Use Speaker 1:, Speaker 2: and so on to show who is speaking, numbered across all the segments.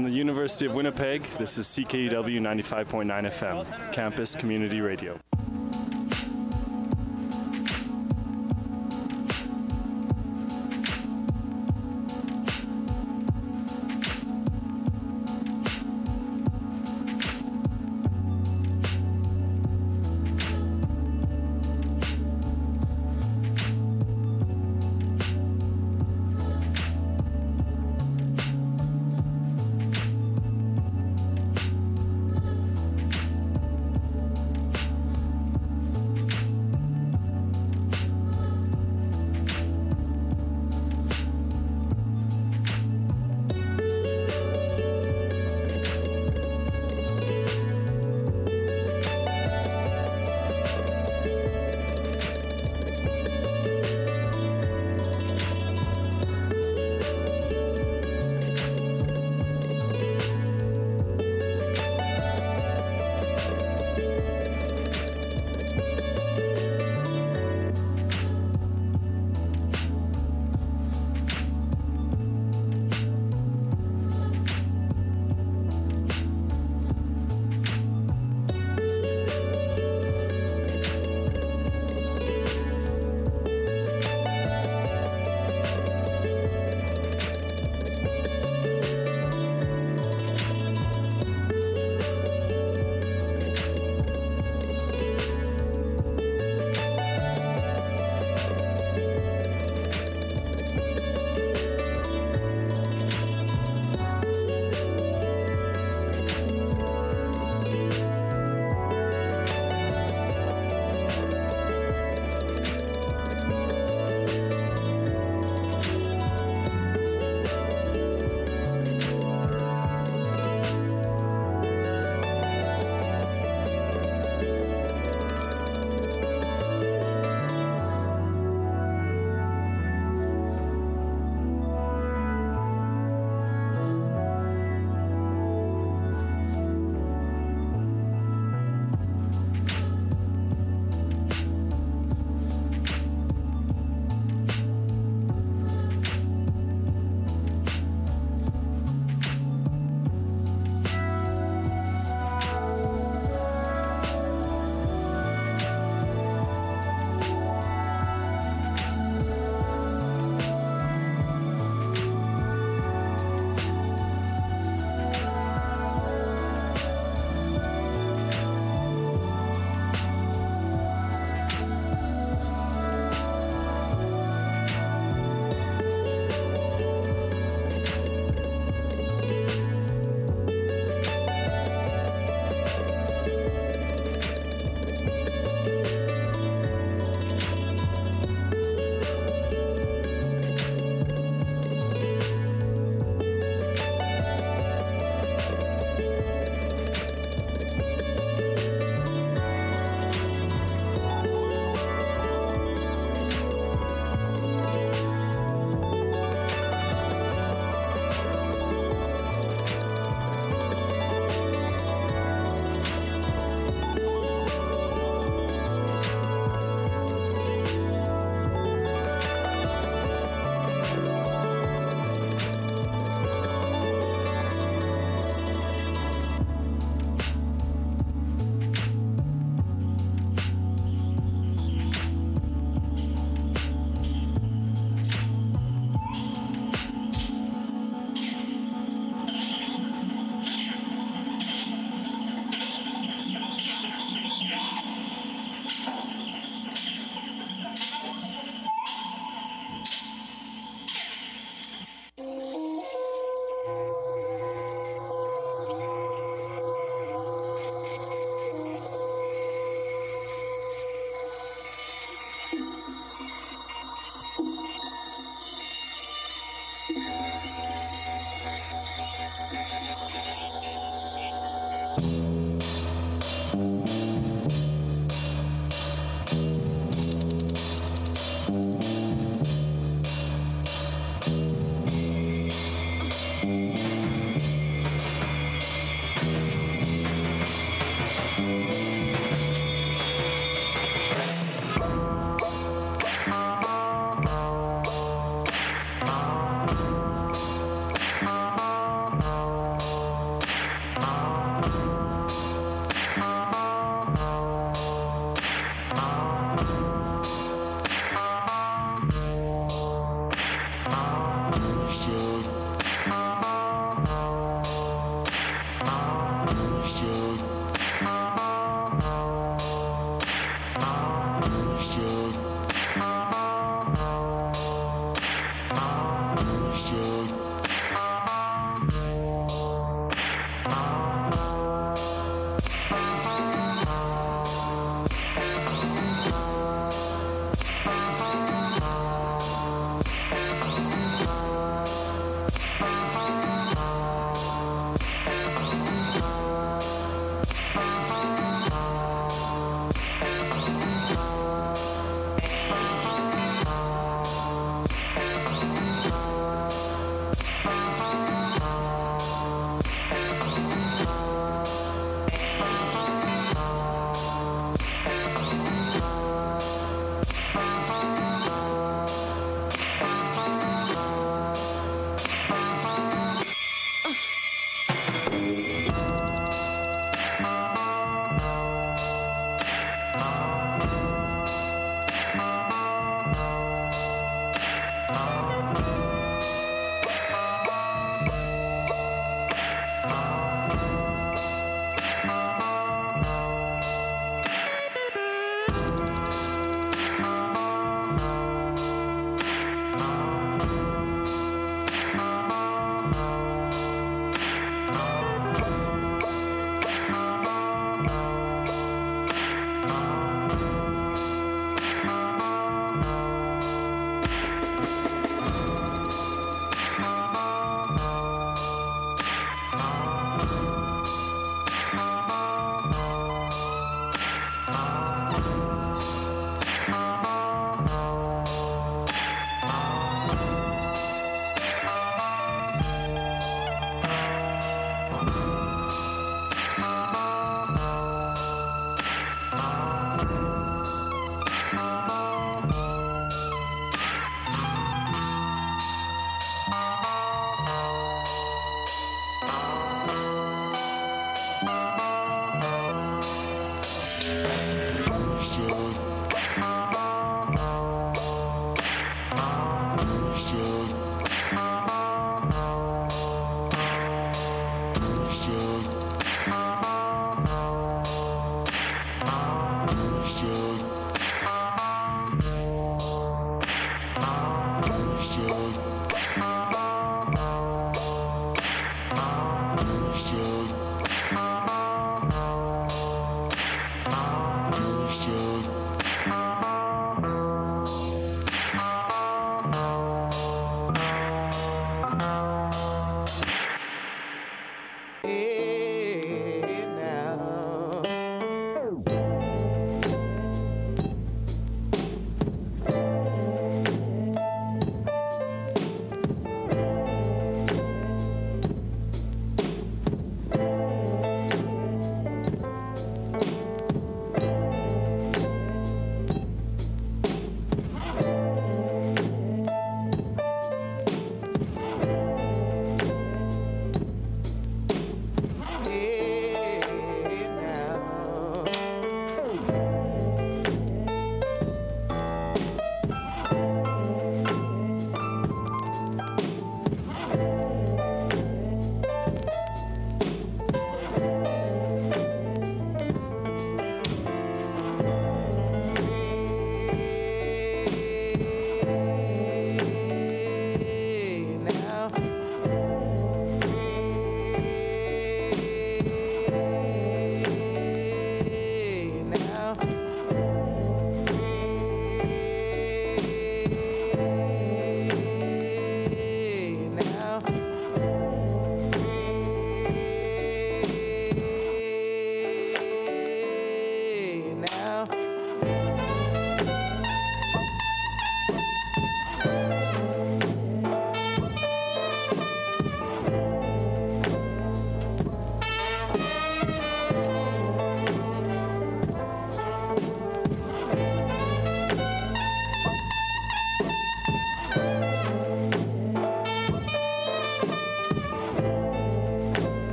Speaker 1: From the University of Winnipeg, this is CKUW 95.9 FM, Campus Community Radio.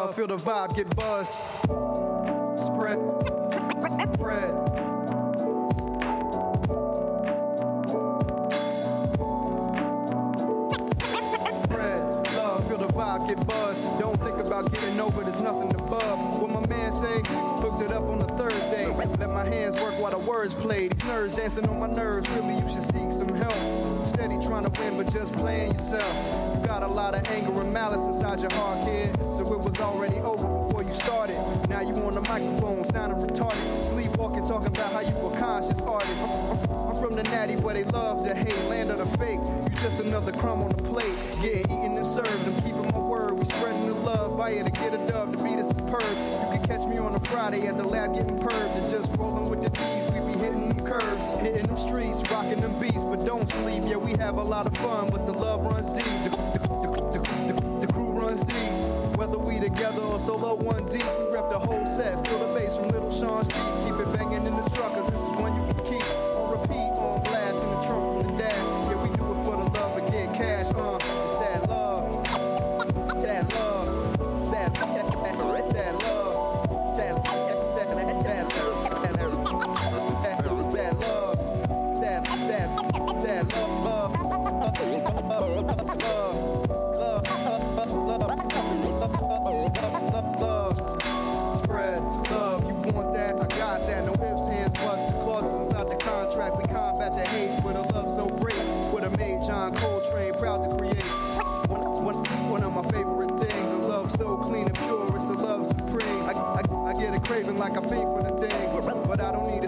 Speaker 2: Love, feel the vibe, get buzzed. Getting perved just rolling with the D's. We be hitting them curves, hitting them streets, rocking them beats, but don't sleep. Yeah, we have a lot of fun, but the love runs deep. The, the, the, the crew runs deep. Whether we together or solo one deep, we rep the whole set. Feel the bass from Little Sean's Jeep.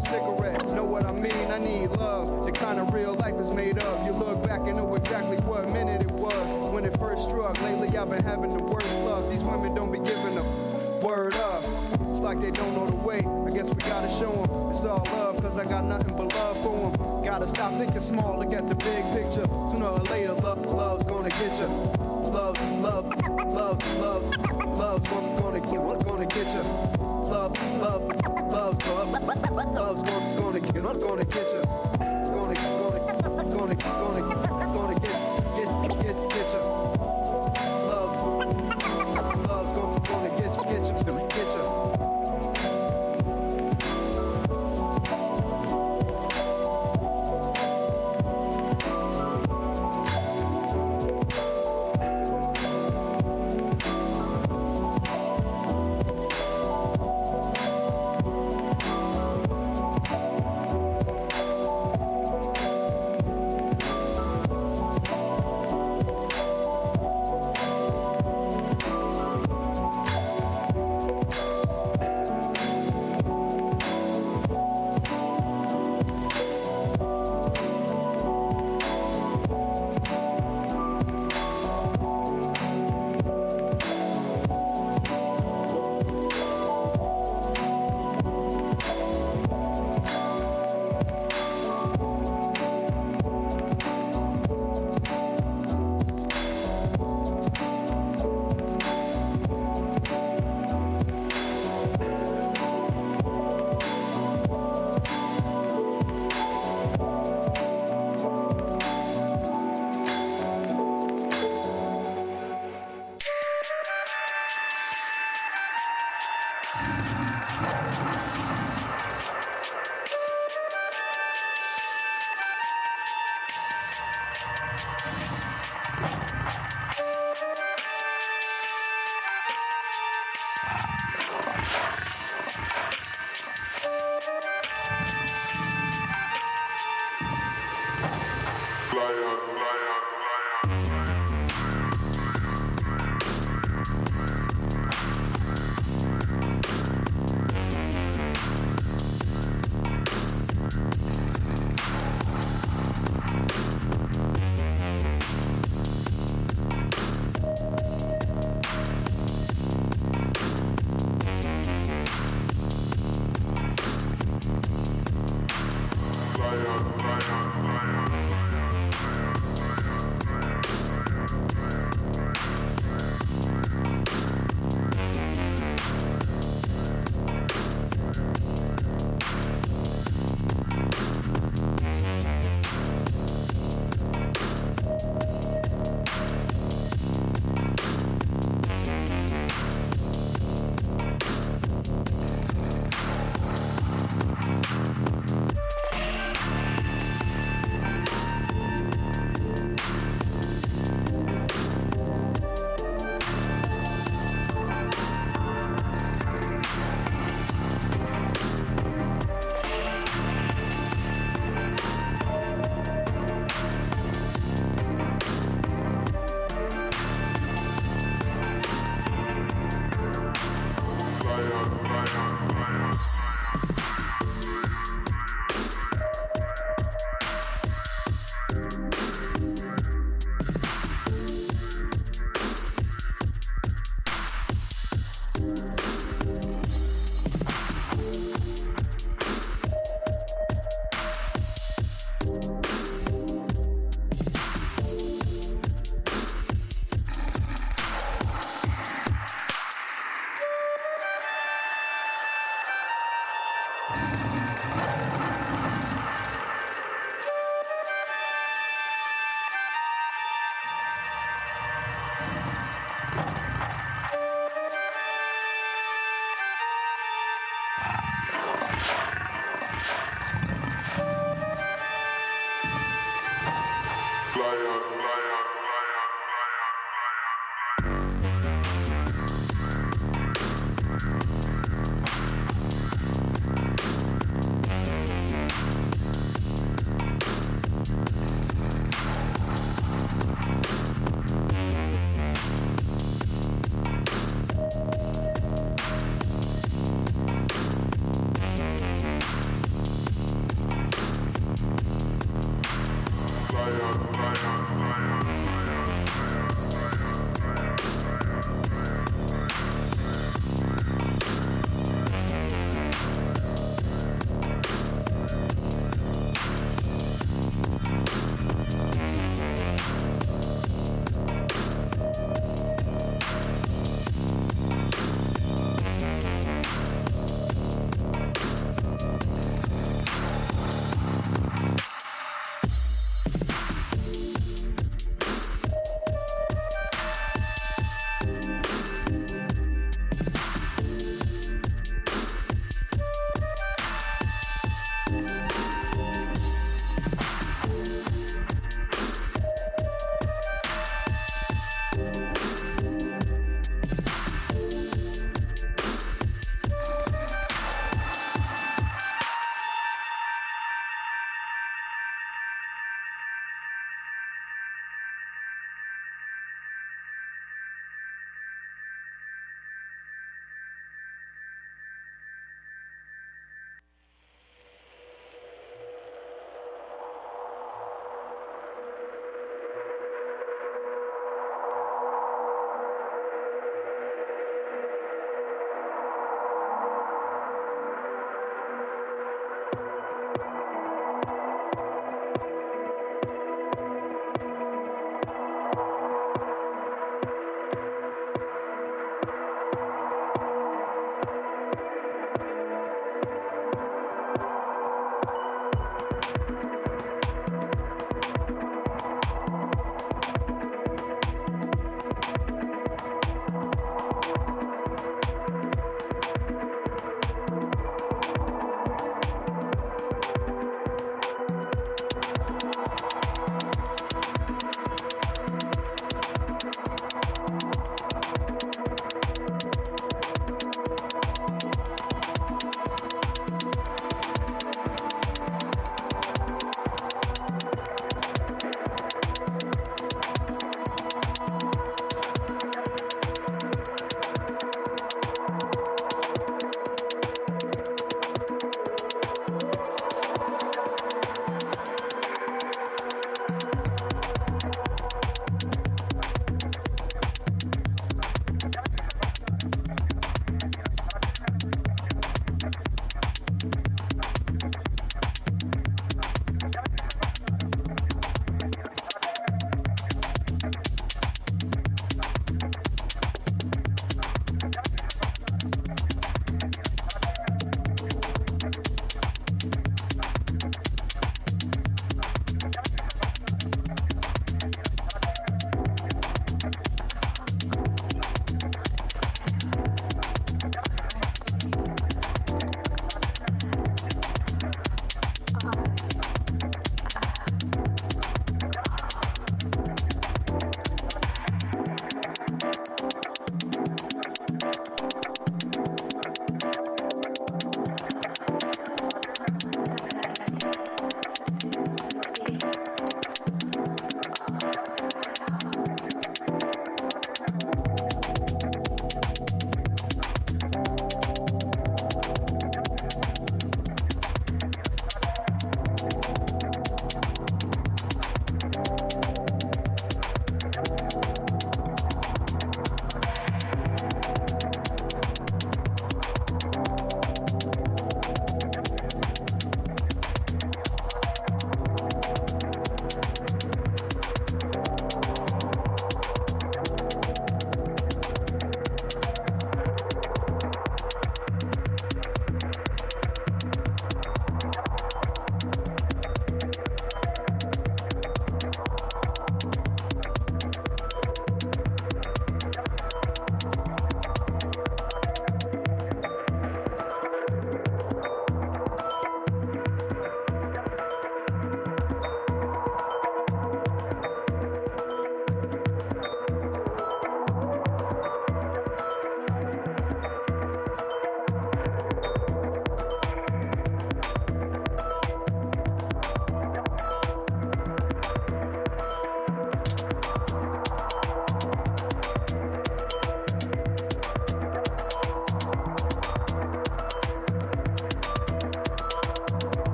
Speaker 2: A cigarette. Know what I mean? I need love. The kind of real life is made of. You look back and know exactly what minute it was when it first struck. Lately I've been having the worst love. These women don't be giving a word up. It's like they don't know the way. I guess we gotta show them it's all love, cause I got nothing but love for them. Gotta stop thinking small, look at the big picture. Sooner or later, love, love's gonna get you. Love, love, love. Love, love's gonna, get,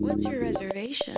Speaker 3: What's your reservation?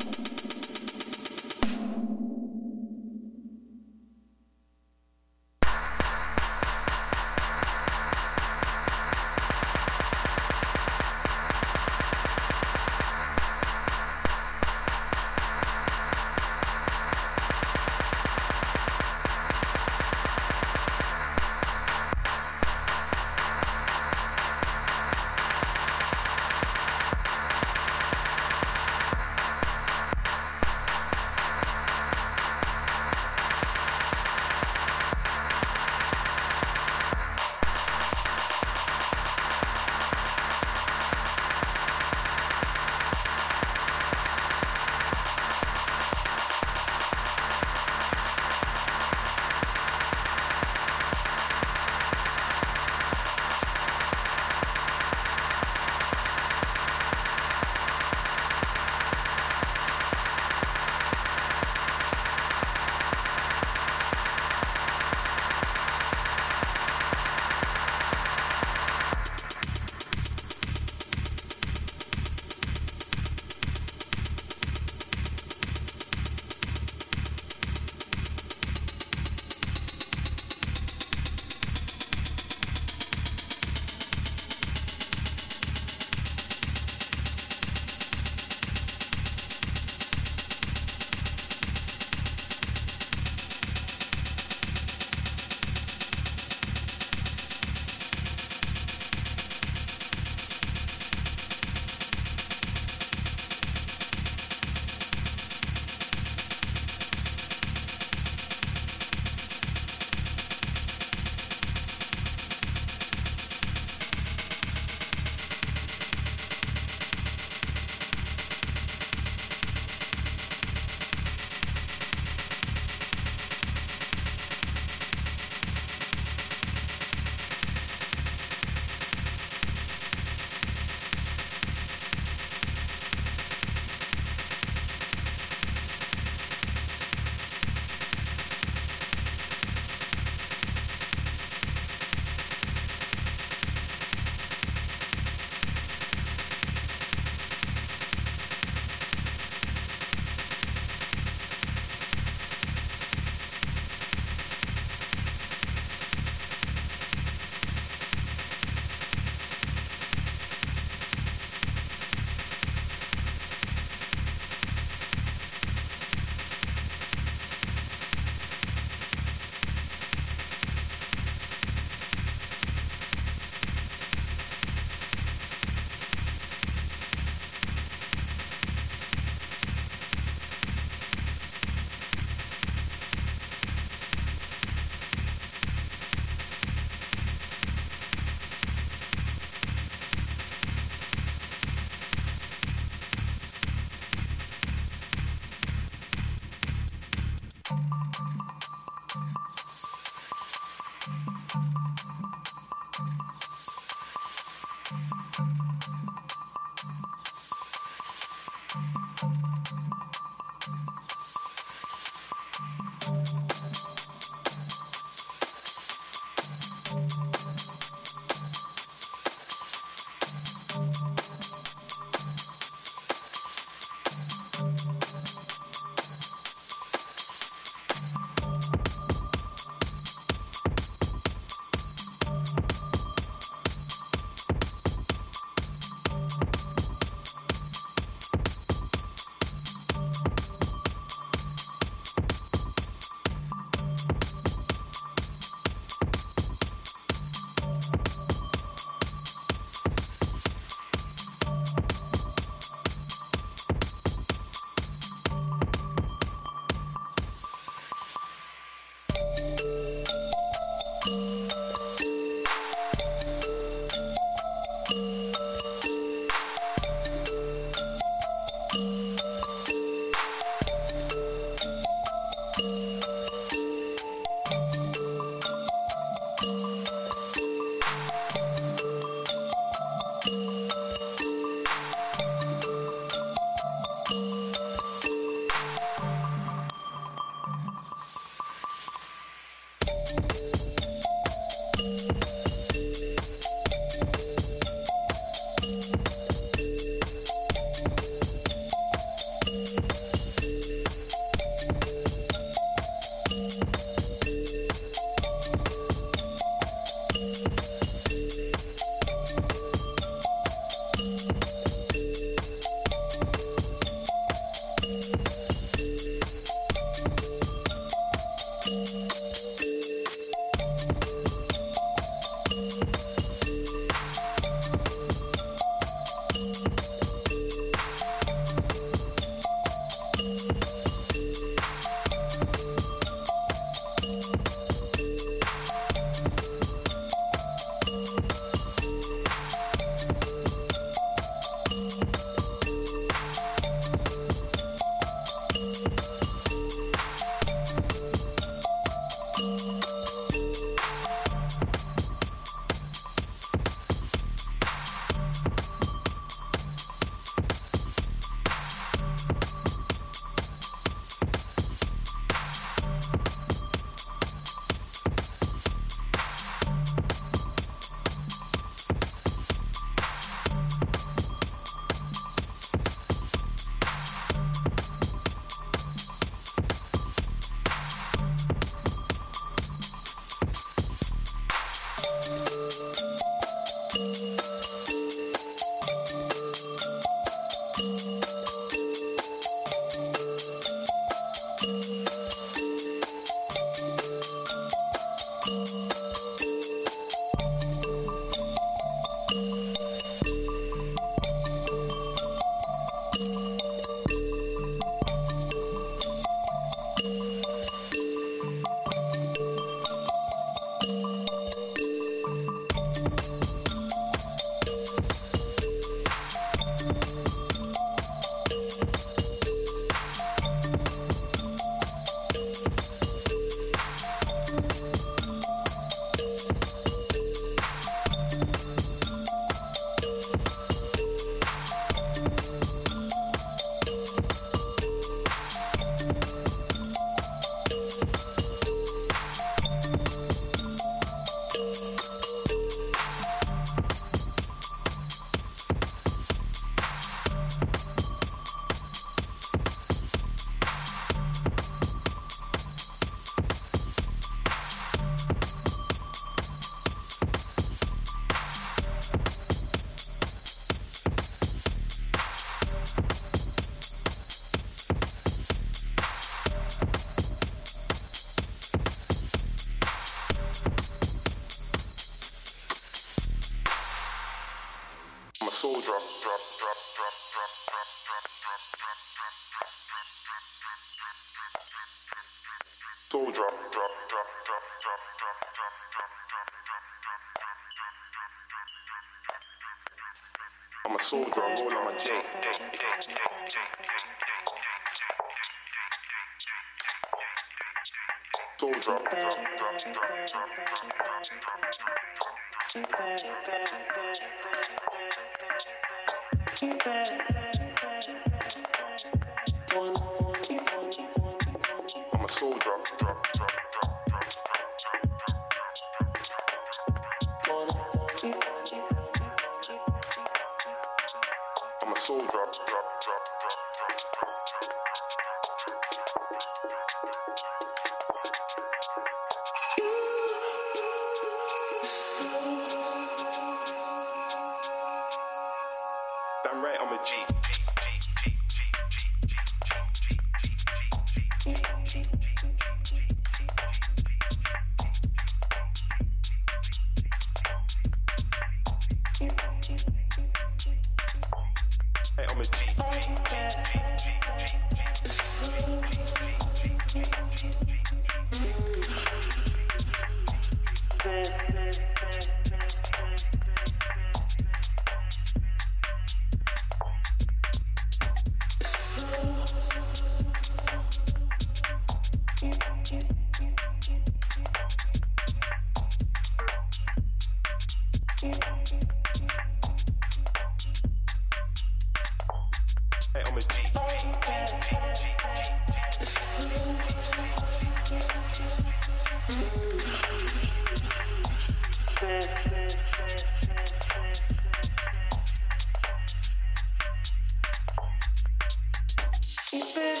Speaker 3: Keep it.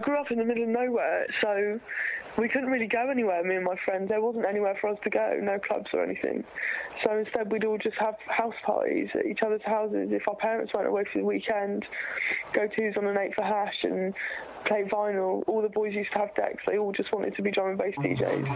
Speaker 4: I grew up in the middle of nowhere, so we couldn't really go anywhere, me and my friends. There wasn't anywhere for us to go, no clubs or anything. So instead, we'd all just have house parties at each other's houses. If our parents went away for the weekend, go twos on an eight for hash and play vinyl. All the boys used to have decks. They all just wanted to be drum and bass mm. DJs.